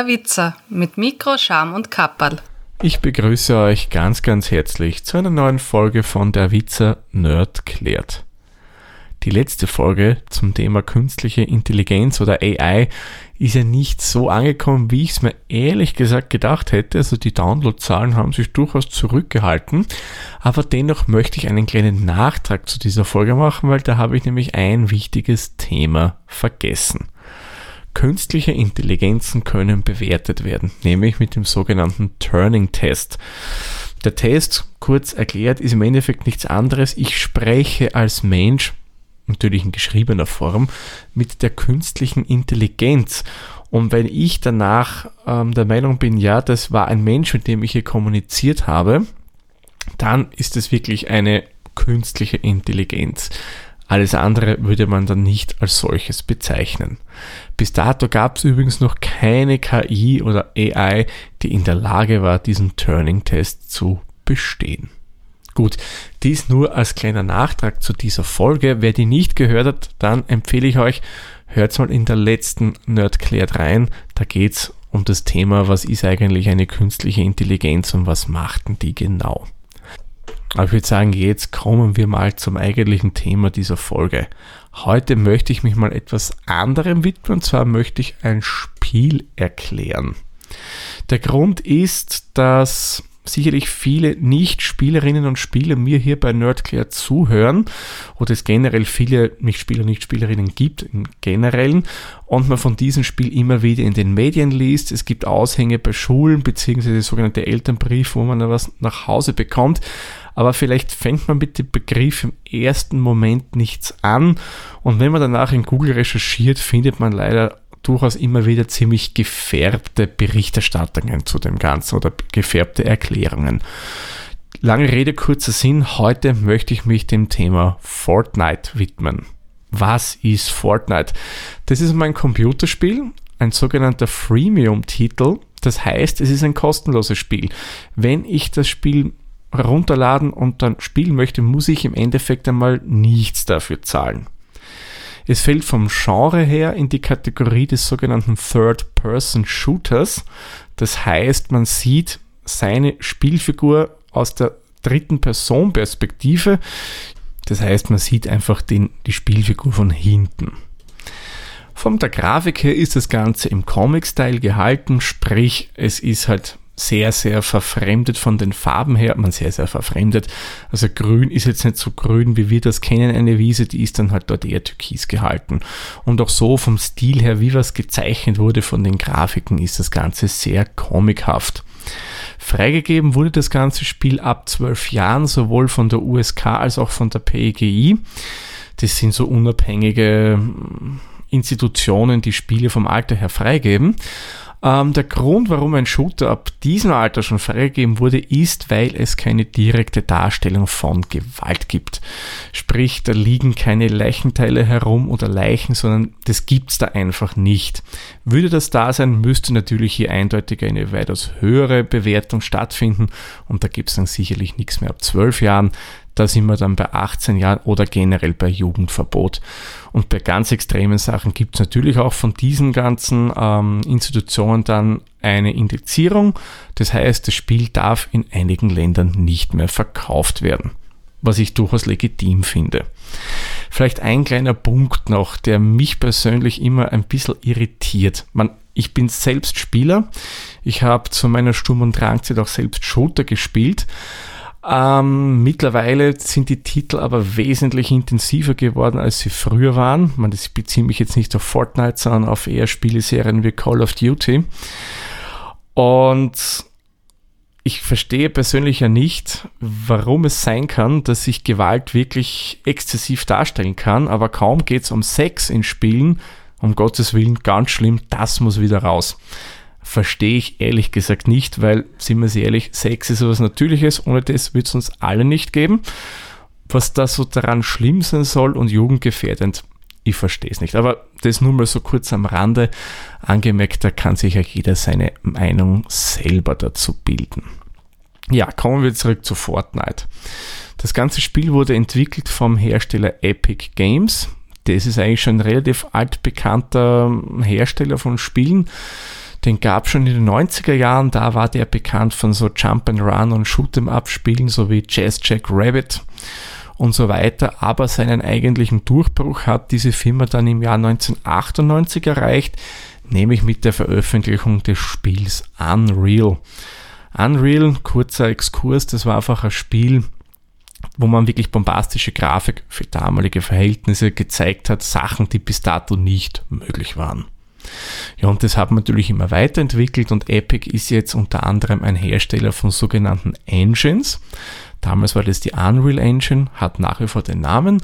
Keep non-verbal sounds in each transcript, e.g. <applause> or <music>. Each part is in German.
Der Witzer mit Mikro, Scham und Kapperl. Ich begrüße euch ganz, ganz herzlich zu einer neuen Folge von Der Witzer Nerd klärt. Die letzte Folge zum Thema künstliche Intelligenz oder AI ist ja nicht so angekommen, wie ich es mir ehrlich gesagt gedacht hätte. Also die Downloadzahlen haben sich durchaus zurückgehalten. Aber dennoch möchte ich einen kleinen Nachtrag zu dieser Folge machen, weil da habe ich nämlich ein wichtiges Thema vergessen. Künstliche Intelligenzen können bewertet werden, nämlich mit dem sogenannten Turning-Test. Der Test, kurz erklärt, ist im Endeffekt nichts anderes. Ich spreche als Mensch, natürlich in geschriebener Form, mit der künstlichen Intelligenz. Und wenn ich danach ähm, der Meinung bin, ja, das war ein Mensch, mit dem ich hier kommuniziert habe, dann ist es wirklich eine künstliche Intelligenz. Alles andere würde man dann nicht als solches bezeichnen. Bis dato gab es übrigens noch keine KI oder AI, die in der Lage war, diesen Turning-Test zu bestehen. Gut, dies nur als kleiner Nachtrag zu dieser Folge. Wer die nicht gehört hat, dann empfehle ich euch, hört mal in der letzten Nerdklärt rein. Da geht's um das Thema, was ist eigentlich eine künstliche Intelligenz und was machten die genau. Aber ich würde sagen, jetzt kommen wir mal zum eigentlichen Thema dieser Folge. Heute möchte ich mich mal etwas anderem widmen, und zwar möchte ich ein Spiel erklären. Der Grund ist, dass sicherlich viele Nicht-Spielerinnen und Spieler mir hier bei Nerdclear zuhören oder es generell viele Nicht-Spieler, Nicht-Spielerinnen gibt im Generellen und man von diesem Spiel immer wieder in den Medien liest. Es gibt Aushänge bei Schulen beziehungsweise sogenannte Elternbrief, wo man was nach Hause bekommt. Aber vielleicht fängt man mit dem Begriff im ersten Moment nichts an und wenn man danach in Google recherchiert, findet man leider durchaus immer wieder ziemlich gefärbte Berichterstattungen zu dem Ganzen oder gefärbte Erklärungen. Lange Rede, kurzer Sinn. Heute möchte ich mich dem Thema Fortnite widmen. Was ist Fortnite? Das ist mein Computerspiel, ein sogenannter Freemium-Titel. Das heißt, es ist ein kostenloses Spiel. Wenn ich das Spiel herunterladen und dann spielen möchte, muss ich im Endeffekt einmal nichts dafür zahlen. Es fällt vom Genre her in die Kategorie des sogenannten Third-Person-Shooters. Das heißt, man sieht seine Spielfigur aus der dritten Person-Perspektive. Das heißt, man sieht einfach den, die Spielfigur von hinten. Von der Grafik her ist das Ganze im Comic-Style gehalten, sprich, es ist halt sehr, sehr verfremdet von den Farben her. Man sehr, sehr verfremdet. Also grün ist jetzt nicht so grün, wie wir das kennen, eine Wiese, die ist dann halt dort eher türkis gehalten. Und auch so vom Stil her, wie was gezeichnet wurde von den Grafiken, ist das Ganze sehr comichaft. Freigegeben wurde das ganze Spiel ab zwölf Jahren, sowohl von der USK als auch von der PEGI. Das sind so unabhängige hm, Institutionen, die Spiele vom Alter her freigeben. Ähm, der Grund, warum ein Shooter ab diesem Alter schon freigegeben wurde, ist, weil es keine direkte Darstellung von Gewalt gibt. Sprich, da liegen keine Leichenteile herum oder Leichen, sondern das gibt's da einfach nicht. Würde das da sein, müsste natürlich hier eindeutig eine weitaus höhere Bewertung stattfinden und da gibt's dann sicherlich nichts mehr ab 12 Jahren. Da sind wir dann bei 18 Jahren oder generell bei Jugendverbot. Und bei ganz extremen Sachen gibt es natürlich auch von diesen ganzen ähm, Institutionen dann eine Indizierung. Das heißt, das Spiel darf in einigen Ländern nicht mehr verkauft werden, was ich durchaus legitim finde. Vielleicht ein kleiner Punkt noch, der mich persönlich immer ein bisschen irritiert. Man, ich bin selbst Spieler. Ich habe zu meiner Sturm- und Drangzeit auch selbst Shooter gespielt. Ähm, mittlerweile sind die Titel aber wesentlich intensiver geworden, als sie früher waren. Man, das beziehe mich jetzt nicht auf Fortnite, sondern auf eher Spieleserien wie Call of Duty. Und ich verstehe persönlich ja nicht, warum es sein kann, dass sich Gewalt wirklich exzessiv darstellen kann, aber kaum geht es um Sex in Spielen, um Gottes Willen, ganz schlimm, das muss wieder raus verstehe ich ehrlich gesagt nicht, weil, sind wir sehr ehrlich, Sex ist etwas Natürliches, ohne das wird es uns alle nicht geben. Was da so daran schlimm sein soll und jugendgefährdend, ich verstehe es nicht. Aber das nur mal so kurz am Rande angemerkt, da kann sich ja jeder seine Meinung selber dazu bilden. Ja, kommen wir zurück zu Fortnite. Das ganze Spiel wurde entwickelt vom Hersteller Epic Games. Das ist eigentlich schon ein relativ altbekannter Hersteller von Spielen Den gab schon in den 90er Jahren, da war der bekannt von so Jump and Run und Shoot'em Up Spielen, so wie Jazz Jack Rabbit und so weiter. Aber seinen eigentlichen Durchbruch hat diese Firma dann im Jahr 1998 erreicht, nämlich mit der Veröffentlichung des Spiels Unreal. Unreal, kurzer Exkurs, das war einfach ein Spiel, wo man wirklich bombastische Grafik für damalige Verhältnisse gezeigt hat, Sachen, die bis dato nicht möglich waren. Ja, und das hat man natürlich immer weiterentwickelt und Epic ist jetzt unter anderem ein Hersteller von sogenannten Engines. Damals war das die Unreal Engine, hat nach wie vor den Namen.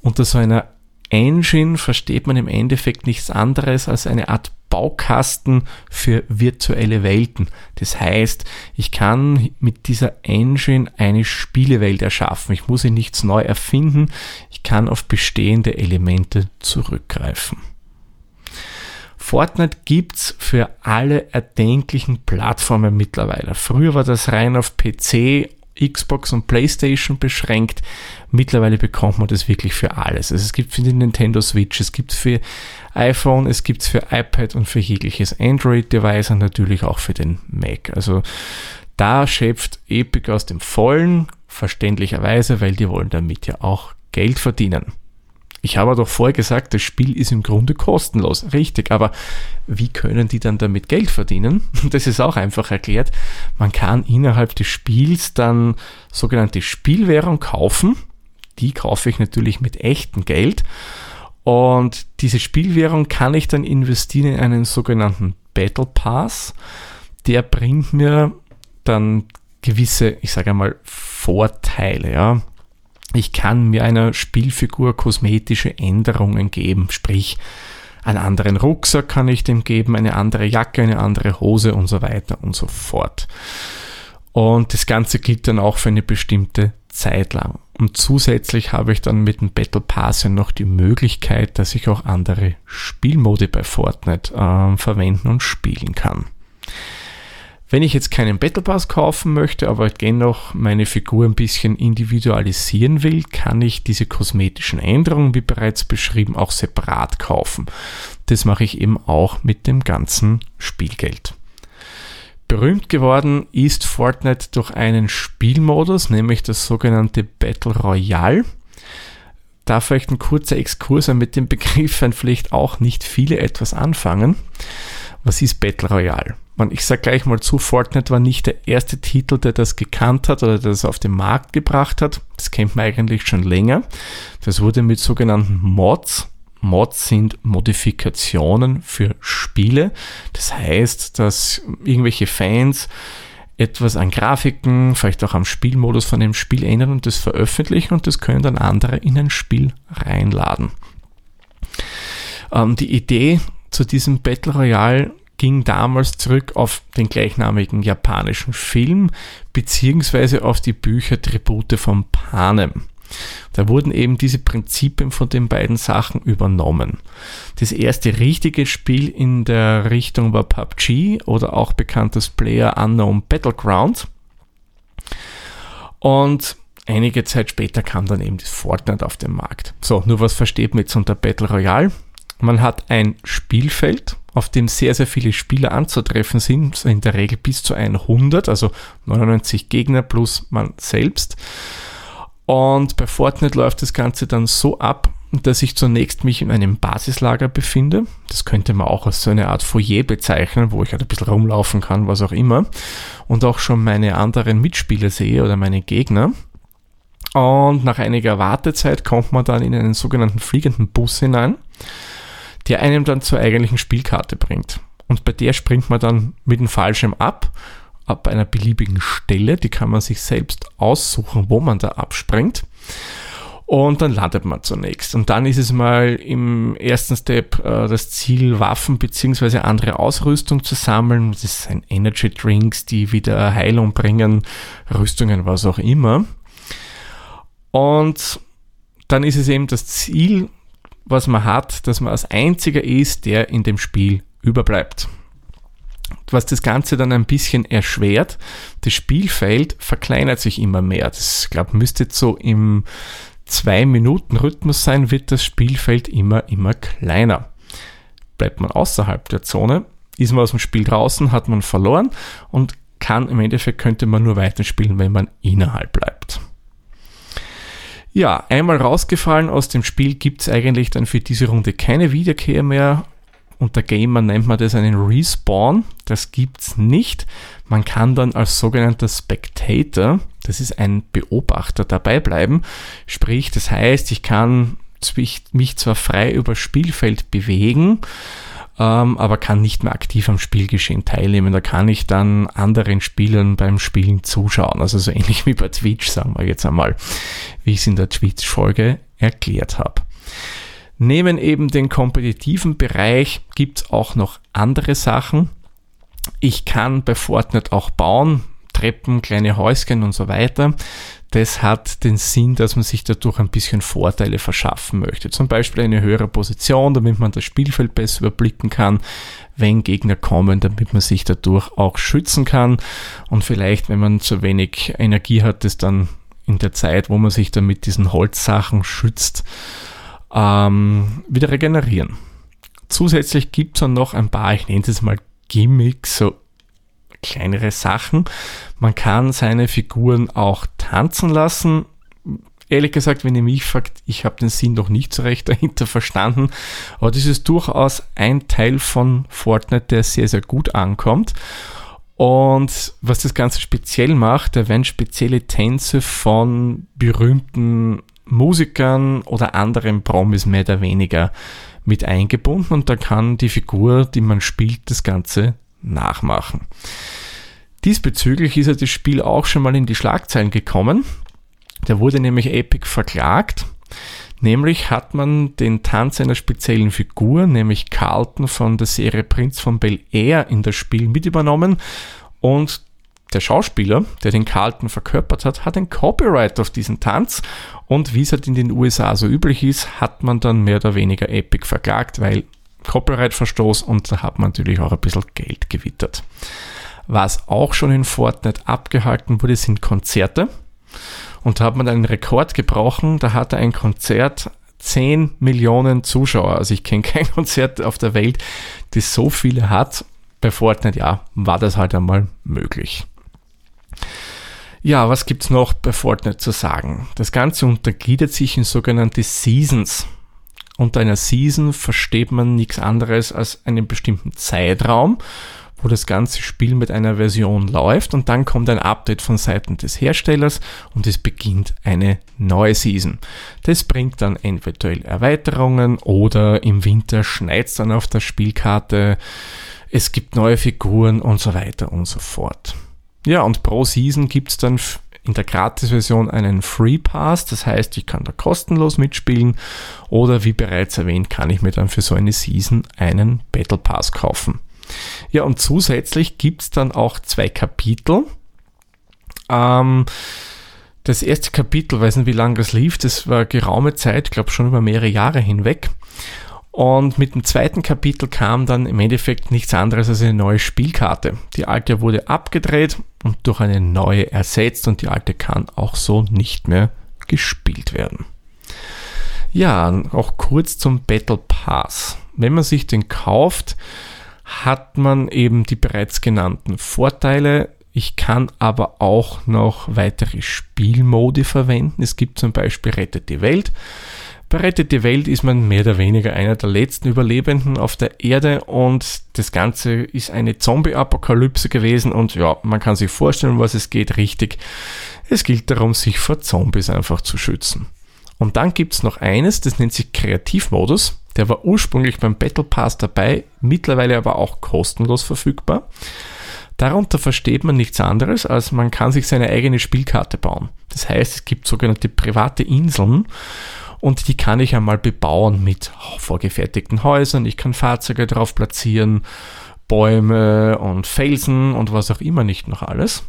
Unter so einer Engine versteht man im Endeffekt nichts anderes als eine Art Baukasten für virtuelle Welten. Das heißt, ich kann mit dieser Engine eine Spielewelt erschaffen. Ich muss sie nichts neu erfinden. Ich kann auf bestehende Elemente zurückgreifen. Fortnite gibt's für alle erdenklichen Plattformen mittlerweile. Früher war das rein auf PC Xbox und PlayStation beschränkt. Mittlerweile bekommt man das wirklich für alles. Also es gibt für die Nintendo Switch, es gibt für iPhone, es gibt für iPad und für jegliches Android-Device und natürlich auch für den Mac. Also da schöpft Epic aus dem Vollen, verständlicherweise, weil die wollen damit ja auch Geld verdienen. Ich habe doch vorher gesagt, das Spiel ist im Grunde kostenlos. Richtig, aber wie können die dann damit Geld verdienen? <laughs> Das ist auch einfach erklärt. Man kann innerhalb des Spiels dann sogenannte Spielwährung kaufen. Die kaufe ich natürlich mit echtem Geld. Und diese Spielwährung kann ich dann investieren in einen sogenannten Battle Pass. Der bringt mir dann gewisse, ich sage einmal, Vorteile. Ja. Ich kann mir einer Spielfigur kosmetische Änderungen geben, sprich einen anderen Rucksack kann ich dem geben, eine andere Jacke, eine andere Hose und so weiter und so fort. Und das Ganze gilt dann auch für eine bestimmte Zeit lang. Und zusätzlich habe ich dann mit dem Battle Pass noch die Möglichkeit, dass ich auch andere Spielmode bei Fortnite äh, verwenden und spielen kann. Wenn ich jetzt keinen Battle Pass kaufen möchte, aber dennoch meine Figur ein bisschen individualisieren will, kann ich diese kosmetischen Änderungen, wie bereits beschrieben, auch separat kaufen. Das mache ich eben auch mit dem ganzen Spielgeld. Berühmt geworden ist Fortnite durch einen Spielmodus, nämlich das sogenannte Battle Royale. Da vielleicht ein kurzer Exkurs, mit dem Begriff vielleicht auch nicht viele etwas anfangen. Was ist Battle Royale? Ich sage gleich mal zu, Fortnite war nicht der erste Titel, der das gekannt hat oder das auf den Markt gebracht hat. Das kennt man eigentlich schon länger. Das wurde mit sogenannten Mods. Mods sind Modifikationen für Spiele. Das heißt, dass irgendwelche Fans etwas an Grafiken, vielleicht auch am Spielmodus von dem Spiel ändern und das veröffentlichen und das können dann andere in ein Spiel reinladen. Ähm, die Idee zu diesem Battle Royale ging damals zurück auf den gleichnamigen japanischen Film beziehungsweise auf die Bücher Tribute von Panem. Da wurden eben diese Prinzipien von den beiden Sachen übernommen. Das erste richtige Spiel in der Richtung war PUBG oder auch bekannt als Player Unknown Battleground. Und einige Zeit später kam dann eben das Fortnite auf den Markt. So, nur was versteht man jetzt unter Battle Royale? Man hat ein Spielfeld, auf dem sehr, sehr viele Spieler anzutreffen sind, in der Regel bis zu 100, also 99 Gegner plus man selbst. Und bei Fortnite läuft das Ganze dann so ab, dass ich zunächst mich in einem Basislager befinde. Das könnte man auch als so eine Art Foyer bezeichnen, wo ich halt ein bisschen rumlaufen kann, was auch immer. Und auch schon meine anderen Mitspieler sehe oder meine Gegner. Und nach einiger Wartezeit kommt man dann in einen sogenannten fliegenden Bus hinein der einem dann zur eigentlichen Spielkarte bringt. Und bei der springt man dann mit dem Fallschirm ab, ab einer beliebigen Stelle, die kann man sich selbst aussuchen, wo man da abspringt. Und dann landet man zunächst. Und dann ist es mal im ersten Step äh, das Ziel, Waffen bzw. andere Ausrüstung zu sammeln. Das sind Energy Drinks, die wieder Heilung bringen, Rüstungen, was auch immer. Und dann ist es eben das Ziel, was man hat, dass man als einziger ist, der in dem Spiel überbleibt. Was das Ganze dann ein bisschen erschwert, das Spielfeld verkleinert sich immer mehr. Das, glaube müsste jetzt so im 2-Minuten-Rhythmus sein, wird das Spielfeld immer, immer kleiner. Bleibt man außerhalb der Zone, ist man aus dem Spiel draußen, hat man verloren und kann im Endeffekt könnte man nur weiterspielen, wenn man innerhalb bleibt. Ja, einmal rausgefallen aus dem Spiel gibt es eigentlich dann für diese Runde keine Wiederkehr mehr. Unter Gamer nennt man das einen Respawn. Das gibt es nicht. Man kann dann als sogenannter Spectator, das ist ein Beobachter, dabei bleiben. Sprich, das heißt, ich kann mich zwar frei über Spielfeld bewegen, ähm, aber kann nicht mehr aktiv am Spielgeschehen teilnehmen. Da kann ich dann anderen Spielern beim Spielen zuschauen. Also so ähnlich wie bei Twitch, sagen wir jetzt einmal, wie ich es in der Twitch-Folge erklärt habe. Neben eben den kompetitiven Bereich gibt es auch noch andere Sachen. Ich kann bei Fortnite auch bauen, Treppen, kleine Häuschen und so weiter das hat den Sinn, dass man sich dadurch ein bisschen Vorteile verschaffen möchte. Zum Beispiel eine höhere Position, damit man das Spielfeld besser überblicken kann, wenn Gegner kommen, damit man sich dadurch auch schützen kann. Und vielleicht, wenn man zu wenig Energie hat, das dann in der Zeit, wo man sich dann mit diesen Holzsachen schützt, ähm, wieder regenerieren. Zusätzlich gibt es dann noch ein paar, ich nenne es mal Gimmicks, so kleinere Sachen. Man kann seine Figuren auch tanzen lassen. Ehrlich gesagt, wenn ihr mich fragt, ich habe den Sinn noch nicht so recht <laughs> dahinter verstanden, aber das ist durchaus ein Teil von Fortnite, der sehr, sehr gut ankommt. Und was das Ganze speziell macht, da werden spezielle Tänze von berühmten Musikern oder anderen Promis mehr oder weniger mit eingebunden und da kann die Figur, die man spielt, das Ganze nachmachen. Diesbezüglich ist ja das Spiel auch schon mal in die Schlagzeilen gekommen. Da wurde nämlich Epic verklagt. Nämlich hat man den Tanz einer speziellen Figur, nämlich Carlton von der Serie Prinz von Bel Air in das Spiel mit übernommen und der Schauspieler, der den Carlton verkörpert hat, hat ein Copyright auf diesen Tanz und wie es halt in den USA so üblich ist, hat man dann mehr oder weniger Epic verklagt, weil Copyright-Verstoß und da hat man natürlich auch ein bisschen Geld gewittert. Was auch schon in Fortnite abgehalten wurde, sind Konzerte. Und da hat man einen Rekord gebrochen. Da hatte ein Konzert 10 Millionen Zuschauer. Also ich kenne <laughs> kein Konzert auf der Welt, das so viele hat. Bei Fortnite, ja, war das halt einmal möglich. Ja, was gibt es noch bei Fortnite zu sagen? Das Ganze untergliedert sich in sogenannte Seasons. Unter einer Season versteht man nichts anderes als einen bestimmten Zeitraum, wo das ganze Spiel mit einer Version läuft und dann kommt ein Update von Seiten des Herstellers und es beginnt eine neue Season. Das bringt dann eventuell Erweiterungen oder im Winter schneit es dann auf der Spielkarte, es gibt neue Figuren und so weiter und so fort. Ja, und pro Season gibt es dann in der Gratis-Version einen Free Pass, das heißt, ich kann da kostenlos mitspielen oder wie bereits erwähnt, kann ich mir dann für so eine Season einen Battle Pass kaufen. Ja, und zusätzlich gibt es dann auch zwei Kapitel. Ähm, das erste Kapitel, weiß nicht, wie lange das lief, das war geraume Zeit, glaube schon über mehrere Jahre hinweg. Und mit dem zweiten Kapitel kam dann im Endeffekt nichts anderes als eine neue Spielkarte. Die alte wurde abgedreht und durch eine neue ersetzt und die alte kann auch so nicht mehr gespielt werden. Ja, auch kurz zum Battle Pass. Wenn man sich den kauft, hat man eben die bereits genannten Vorteile. Ich kann aber auch noch weitere Spielmodi verwenden. Es gibt zum Beispiel Rettet die Welt. Bei Rettet die Welt ist man mehr oder weniger einer der letzten Überlebenden auf der Erde und das Ganze ist eine Zombie-Apokalypse gewesen und ja, man kann sich vorstellen, was es geht, richtig. Es gilt darum, sich vor Zombies einfach zu schützen. Und dann gibt es noch eines, das nennt sich Kreativmodus. Der war ursprünglich beim Battle Pass dabei, mittlerweile aber auch kostenlos verfügbar. Darunter versteht man nichts anderes, als man kann sich seine eigene Spielkarte bauen. Das heißt, es gibt sogenannte private Inseln und die kann ich einmal bebauen mit vorgefertigten Häusern. Ich kann Fahrzeuge drauf platzieren, Bäume und Felsen und was auch immer nicht noch alles.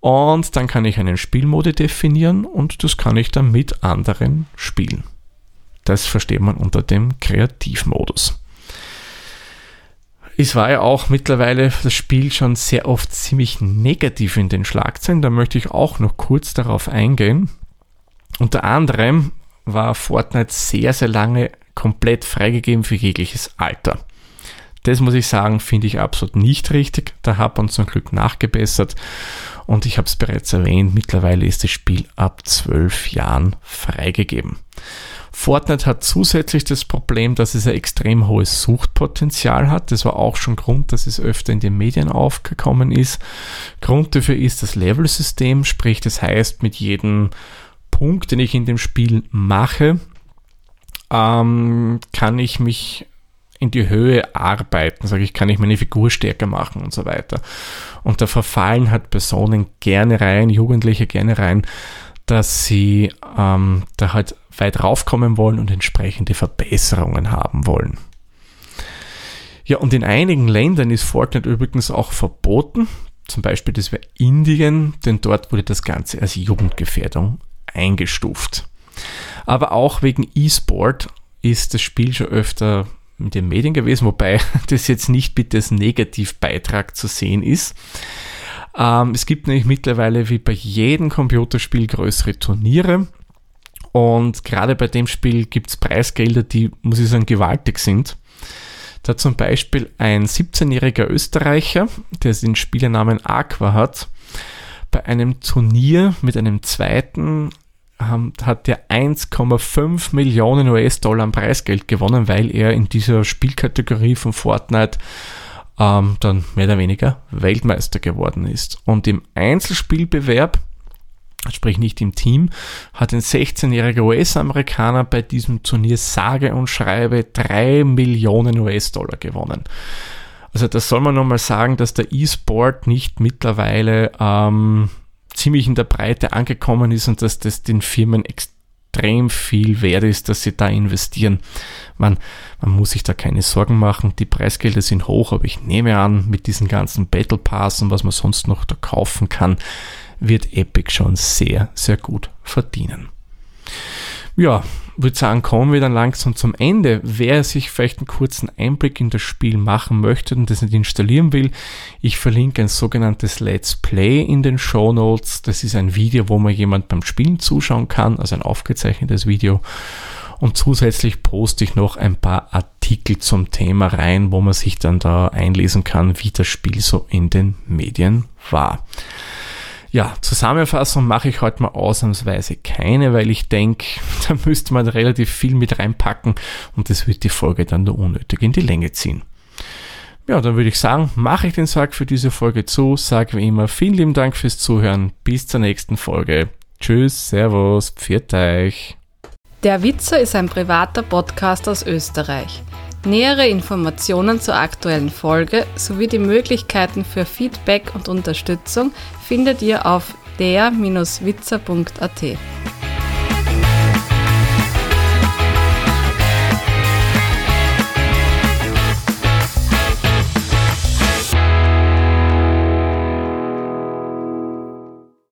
Und dann kann ich einen Spielmode definieren und das kann ich dann mit anderen spielen. Das versteht man unter dem Kreativmodus. Es war ja auch mittlerweile das Spiel schon sehr oft ziemlich negativ in den Schlagzeilen. Da möchte ich auch noch kurz darauf eingehen. Unter anderem war Fortnite sehr, sehr lange komplett freigegeben für jegliches Alter. Das muss ich sagen, finde ich absolut nicht richtig. Da hat man zum Glück nachgebessert. Und ich habe es bereits erwähnt, mittlerweile ist das Spiel ab zwölf Jahren freigegeben. Fortnite hat zusätzlich das Problem, dass es ein extrem hohes Suchtpotenzial hat. Das war auch schon Grund, dass es öfter in den Medien aufgekommen ist. Grund dafür ist das Level-System, sprich das heißt, mit jedem Punkt, den ich in dem Spiel mache, ähm, kann ich mich in die Höhe arbeiten, sage ich, kann ich meine Figur stärker machen und so weiter. Und da verfallen halt Personen gerne rein, Jugendliche gerne rein, dass sie ähm, da halt weit raufkommen wollen und entsprechende Verbesserungen haben wollen. Ja, und in einigen Ländern ist Fortnite übrigens auch verboten. Zum Beispiel das wäre Indien, denn dort wurde das Ganze als Jugendgefährdung eingestuft. Aber auch wegen E-Sport ist das Spiel schon öfter in den Medien gewesen, wobei <laughs> das jetzt nicht bitte als Negativbeitrag zu sehen ist. Ähm, es gibt nämlich mittlerweile wie bei jedem Computerspiel größere Turniere. Und gerade bei dem Spiel gibt es Preisgelder, die, muss ich sagen, gewaltig sind. Da zum Beispiel ein 17-jähriger Österreicher, der den Spielernamen Aqua hat, bei einem Turnier mit einem zweiten hat er 1,5 Millionen US-Dollar an Preisgeld gewonnen, weil er in dieser Spielkategorie von Fortnite ähm, dann mehr oder weniger Weltmeister geworden ist. Und im Einzelspielbewerb, sprich nicht im Team, hat ein 16-jähriger US-Amerikaner bei diesem Turnier sage und schreibe 3 Millionen US-Dollar gewonnen. Also das soll man nochmal sagen, dass der E-Sport nicht mittlerweile ähm, ziemlich in der Breite angekommen ist und dass das den Firmen extrem viel wert ist, dass sie da investieren. Man, man muss sich da keine Sorgen machen. Die Preisgelder sind hoch, aber ich nehme an, mit diesen ganzen Battle Pass und was man sonst noch da kaufen kann, wird Epic schon sehr, sehr gut verdienen. Ja, würde sagen, kommen wir dann langsam zum Ende. Wer sich vielleicht einen kurzen Einblick in das Spiel machen möchte und das nicht installieren will, ich verlinke ein sogenanntes Let's Play in den Show Notes. Das ist ein Video, wo man jemand beim Spielen zuschauen kann, also ein aufgezeichnetes Video. Und zusätzlich poste ich noch ein paar Artikel zum Thema rein, wo man sich dann da einlesen kann, wie das Spiel so in den Medien war. Ja, Zusammenfassung mache ich heute mal ausnahmsweise keine, weil ich denke, <laughs> da müsste man relativ viel mit reinpacken und das wird die Folge dann nur unnötig in die Länge ziehen. Ja, dann würde ich sagen, mache ich den Sack für diese Folge zu, sage wie immer vielen lieben Dank fürs Zuhören, bis zur nächsten Folge. Tschüss, Servus, pfiat euch. Der Witzer ist ein privater Podcast aus Österreich. Nähere Informationen zur aktuellen Folge sowie die Möglichkeiten für Feedback und Unterstützung findet ihr auf der-witzer.at.